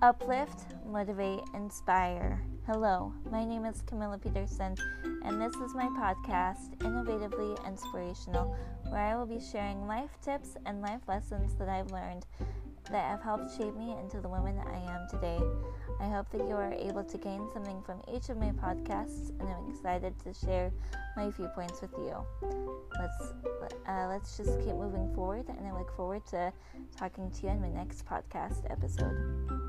Uplift, motivate, inspire. Hello, my name is Camilla Peterson, and this is my podcast, Innovatively Inspirational, where I will be sharing life tips and life lessons that I've learned that have helped shape me into the woman I am today. I hope that you are able to gain something from each of my podcasts, and I'm excited to share my viewpoints with you. Let's uh, let's just keep moving forward, and I look forward to talking to you in my next podcast episode.